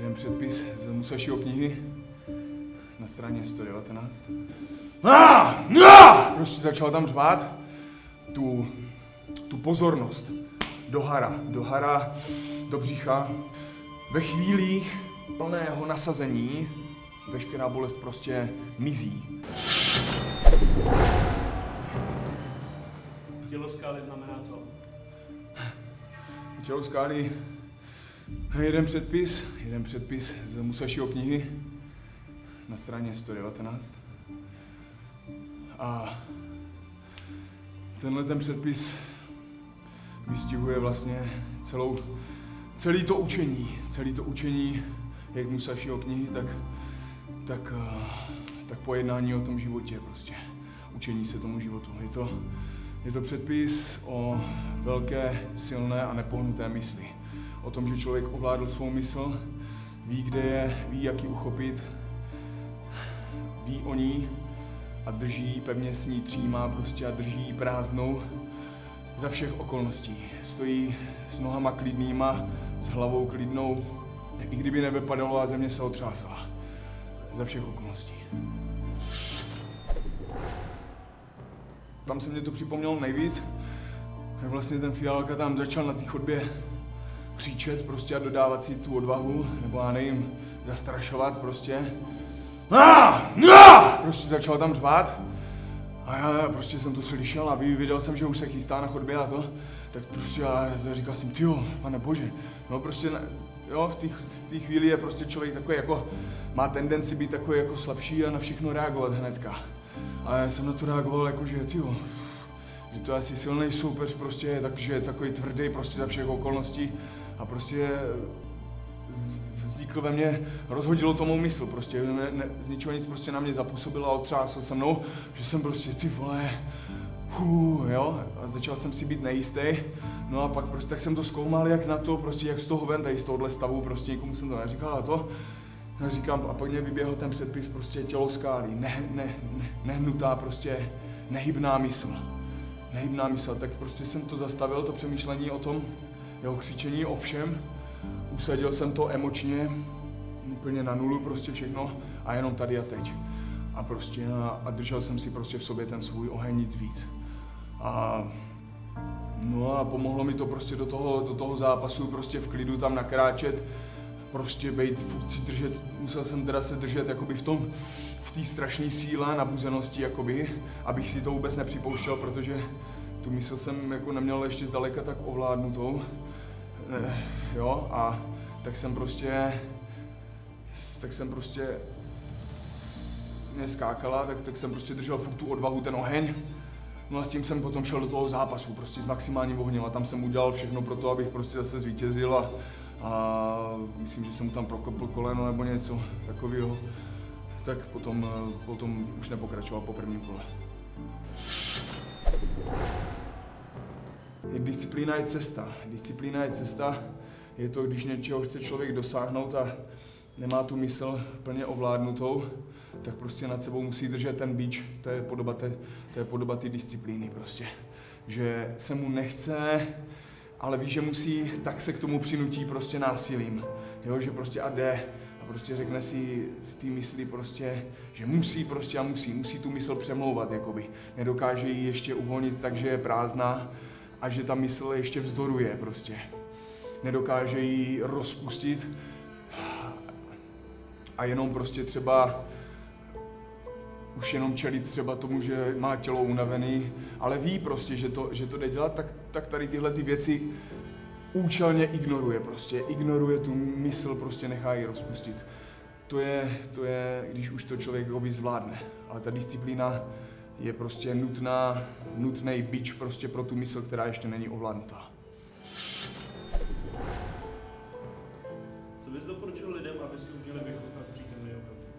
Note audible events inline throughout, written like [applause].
jeden předpis z Musašiho knihy na straně 119. Ah! Ah! Prostě začal tam řvát tu, tu pozornost do hara, do hara, do břicha. Ve chvílích plného nasazení veškerá bolest prostě mizí. Tělo skály znamená co? Tělo skály, jeden předpis, jeden předpis z Musašiho knihy na straně 119. A tenhle ten předpis vystihuje vlastně celou, celý to učení, celý to učení, jak Musašiho knihy, tak, tak, eh, tak pojednání o tom životě prostě. Učení se tomu životu. Je to, je to předpis o velké, silné a nepohnuté mysli. O tom, že člověk ovládl svou mysl, ví, kde je, ví, jak ji uchopit, ví o ní a drží ji pevně s ní třímá prostě a drží ji prázdnou za všech okolností. Stojí s nohama klidnýma, s hlavou klidnou, i kdyby nebe padalo a země se otřásala. Za všech okolností. Tam se mě to připomnělo nejvíc, jak vlastně ten fialka tam začal na té chodbě křičet prostě a dodávat si tu odvahu, nebo já nevím, zastrašovat prostě. Ah! Prostě začal tam řvát. A já prostě jsem to slyšel a viděl jsem, že už se chystá na chodbě a to. Tak prostě já říkal jsem, tyjo, pane bože. No prostě, jo, v té v chvíli je prostě člověk takový jako, má tendenci být takový jako slabší a na všechno reagovat hnedka. A já jsem na to reagoval jako, že tyjo, že to je asi silný soupeř prostě, takže je takový tvrdý prostě za všech okolností a prostě z- vznikl ve mně, rozhodilo to mou mysl, prostě ne, ne, z ničeho nic prostě na mě zapůsobilo a otřásl se mnou, že jsem prostě ty vole, hů, jo, a začal jsem si být nejistý, no a pak prostě tak jsem to zkoumal, jak na to, prostě jak z toho ven, tady z tohohle stavu, prostě nikomu jsem to neříkal a to, a říkám, a pak mě vyběhl ten předpis prostě tělo skály, ne, ne, ne, nehnutá prostě, nehybná mysl, nehybná mysl, tak prostě jsem to zastavil, to přemýšlení o tom, jeho křičení o všem, usadil jsem to emočně úplně na nulu prostě všechno a jenom tady a teď. A prostě a, a držel jsem si prostě v sobě ten svůj oheň nic víc. A no a pomohlo mi to prostě do toho, do toho zápasu prostě v klidu tam nakráčet, prostě být, si držet, musel jsem teda se držet jakoby v tom, v té strašné síle nabuzenosti jakoby, abych si to vůbec nepřipouštěl, protože tu mysl jsem jako neměl ještě zdaleka tak ovládnutou. Eh, jo, a tak jsem prostě, tak jsem prostě mě skákala, tak, tak jsem prostě držel furt tu odvahu, ten oheň. No a s tím jsem potom šel do toho zápasu, prostě s maximálním ohněm a tam jsem udělal všechno pro to, abych prostě zase zvítězil a, a myslím, že jsem mu tam prokopl koleno nebo něco takového. Tak potom, eh, potom už nepokračoval po prvním kole. Disciplína je cesta. Disciplína je cesta. Je to, když něčeho chce člověk dosáhnout a nemá tu mysl plně ovládnutou, tak prostě nad sebou musí držet ten bič. To je podoba té, to je podoba té disciplíny prostě. Že se mu nechce, ale ví, že musí, tak se k tomu přinutí prostě násilím. Jo, že prostě a jde a prostě řekne si v té mysli prostě, že musí prostě a musí, musí tu mysl přemlouvat, jakoby. Nedokáže ji ještě uvolnit tak, že je prázdná a že ta mysl ještě vzdoruje prostě. Nedokáže ji rozpustit a jenom prostě třeba už jenom čelit třeba tomu, že má tělo unavený, ale ví prostě, že to, že to jde dělat, tak, tak tady tyhle ty věci účelně ignoruje prostě. Ignoruje tu mysl, prostě nechá ji rozpustit. To je, to je, když už to člověk zvládne. Ale ta disciplína je prostě nutná, nutný bič prostě pro tu mysl, která ještě není ovládnutá. Co bys doporučil lidem, aby si uměli vychutnat přítomný okamžik?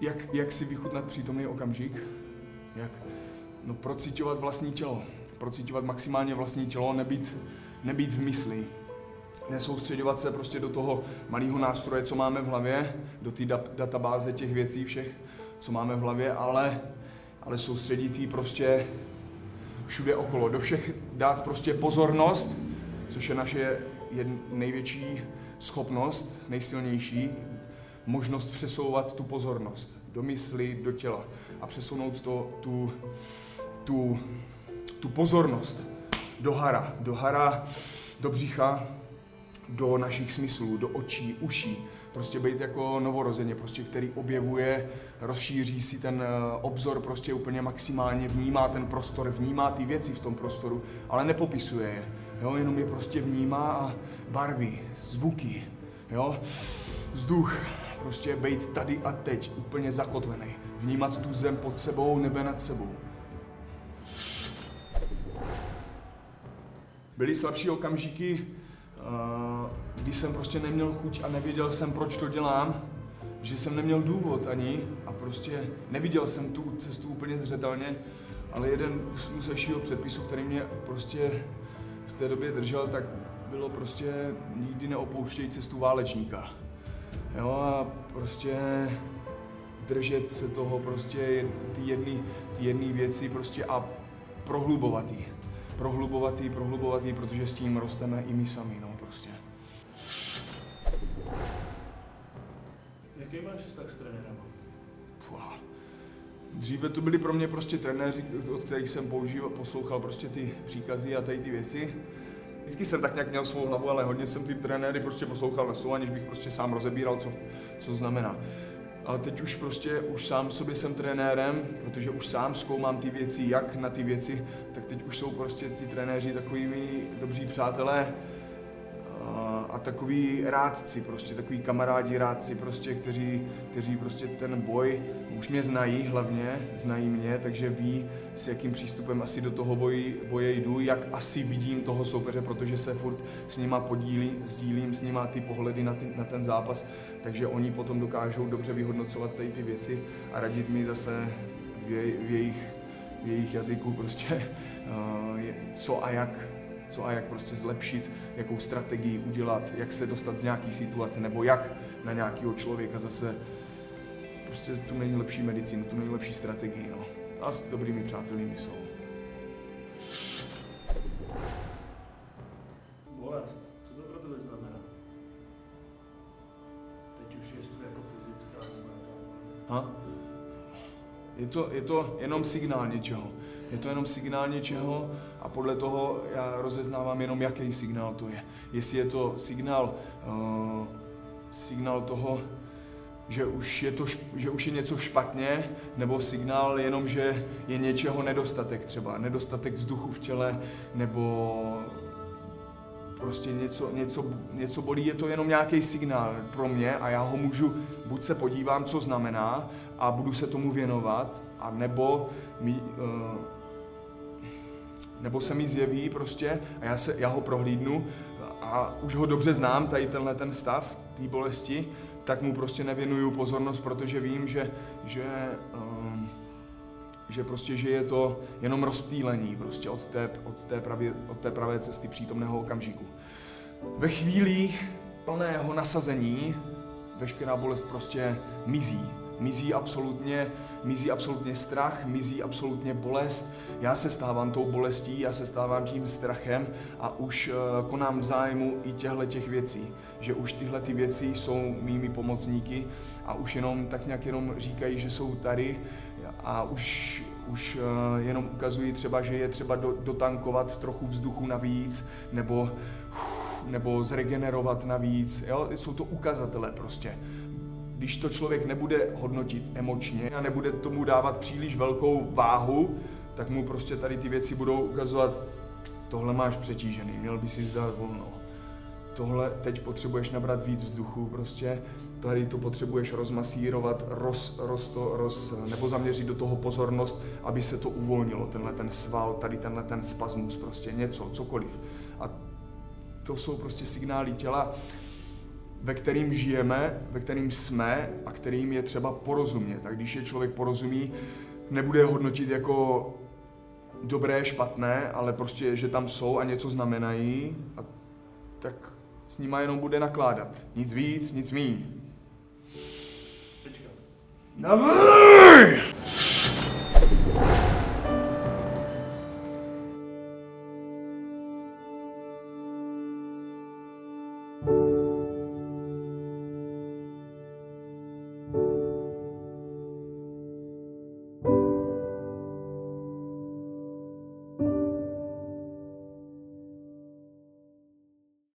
Jak, jak si vychutnat přítomný okamžik? Jak? No procitovat vlastní tělo. Procitovat maximálně vlastní tělo, nebýt, nebýt v mysli. Nesoustředovat se prostě do toho malého nástroje, co máme v hlavě, do té da- databáze těch věcí všech, co máme v hlavě, ale, ale soustředit jí prostě všude okolo. Do všech dát prostě pozornost což je naše jed, největší schopnost, nejsilnější, možnost přesouvat tu pozornost do mysli, do těla a přesunout to, tu, tu, tu pozornost do hara, do hara, do břicha, do našich smyslů, do očí, uší, prostě být jako novorozeně, prostě, který objevuje, rozšíří si ten eh, obzor prostě úplně maximálně, vnímá ten prostor, vnímá ty věci v tom prostoru, ale nepopisuje je, jo, jenom je prostě vnímá a barvy, zvuky, jo, vzduch, prostě být tady a teď, úplně zakotvený, vnímat tu zem pod sebou, nebe nad sebou. Byly slabší okamžiky, eh, kdy jsem prostě neměl chuť a nevěděl jsem, proč to dělám, že jsem neměl důvod ani a prostě neviděl jsem tu cestu úplně zřetelně, ale jeden z musejšího předpisu, který mě prostě v té době držel, tak bylo prostě nikdy neopouštěj cestu válečníka. Jo a prostě držet se toho prostě ty jedné ty jedný věci prostě a prohlubovat ji. Prohlubovat ji, prohlubovat ji, protože s tím rosteme i my sami, no Jaký máš vztah s trenérem? Dříve to byli pro mě prostě trenéři, od kterých jsem používal, poslouchal prostě ty příkazy a tady ty věci. Vždycky jsem tak nějak měl svou hlavu, ale hodně jsem ty trenéry prostě poslouchal na aniž bych prostě sám rozebíral, co, co znamená. Ale teď už prostě, už sám sobě jsem trenérem, protože už sám zkoumám ty věci, jak na ty věci, tak teď už jsou prostě ti trenéři takovými dobří přátelé, takový rádci, prostě takový kamarádi rádci, prostě, kteří, kteří prostě ten boj už mě znají hlavně, znají mě, takže ví, s jakým přístupem asi do toho boji, boje jdu, jak asi vidím toho soupeře, protože se furt s nima podílí, sdílím s nima ty pohledy na, ty, na ten zápas, takže oni potom dokážou dobře vyhodnocovat tady ty věci a radit mi zase v, jej, v, jejich, v jejich jazyku prostě, [laughs] uh, co a jak co a jak prostě zlepšit, jakou strategii udělat, jak se dostat z nějaký situace, nebo jak na nějakého člověka zase prostě tu nejlepší medicínu, tu nejlepší strategii, no. A s dobrými přáteli jsou. Bolest, co to pro tebe znamená? Teď už jestli jako fyzická nebo Ha? Je to, je to jenom signál něčeho. Je to jenom signál něčeho a podle toho já rozeznávám jenom, jaký signál to je. Jestli je to signál, uh, signál toho, že už, je to, že už je něco špatně, nebo signál jenom, že je něčeho nedostatek třeba, nedostatek vzduchu v těle, nebo prostě něco, něco, něco bolí, je to jenom nějaký signál pro mě a já ho můžu, buď se podívám, co znamená a budu se tomu věnovat, a nebo mi, uh, nebo se mi zjeví prostě a já, se, já ho prohlídnu a už ho dobře znám, tady tenhle ten stav té bolesti, tak mu prostě nevěnuju pozornost, protože vím, že, že, um, že prostě, že je to jenom rozptýlení prostě od té, od té, pravě, od té pravé cesty přítomného okamžiku. Ve chvílích plného nasazení veškerá bolest prostě mizí Mizí absolutně, mizí absolutně strach, mizí absolutně bolest. Já se stávám tou bolestí, já se stávám tím strachem a už uh, konám v zájmu i těchto těch věcí. Že už tyhle ty věci jsou mými pomocníky a už jenom tak nějak jenom říkají, že jsou tady a už, už uh, jenom ukazují třeba, že je třeba do, dotankovat trochu vzduchu navíc nebo, nebo zregenerovat navíc. Jo? Jsou to ukazatele prostě když to člověk nebude hodnotit emočně a nebude tomu dávat příliš velkou váhu, tak mu prostě tady ty věci budou ukazovat, tohle máš přetížený, měl by si zdát volno. Tohle teď potřebuješ nabrat víc vzduchu prostě, tady to potřebuješ rozmasírovat, roz, roz to, roz, nebo zaměřit do toho pozornost, aby se to uvolnilo, tenhle ten sval, tady tenhle ten spasmus, prostě něco, cokoliv. A to jsou prostě signály těla, ve kterým žijeme, ve kterým jsme a kterým je třeba porozumět. A když je člověk porozumí, nebude hodnotit jako dobré, špatné, ale prostě, že tam jsou a něco znamenají, a tak s nima jenom bude nakládat. Nic víc, nic míň. Na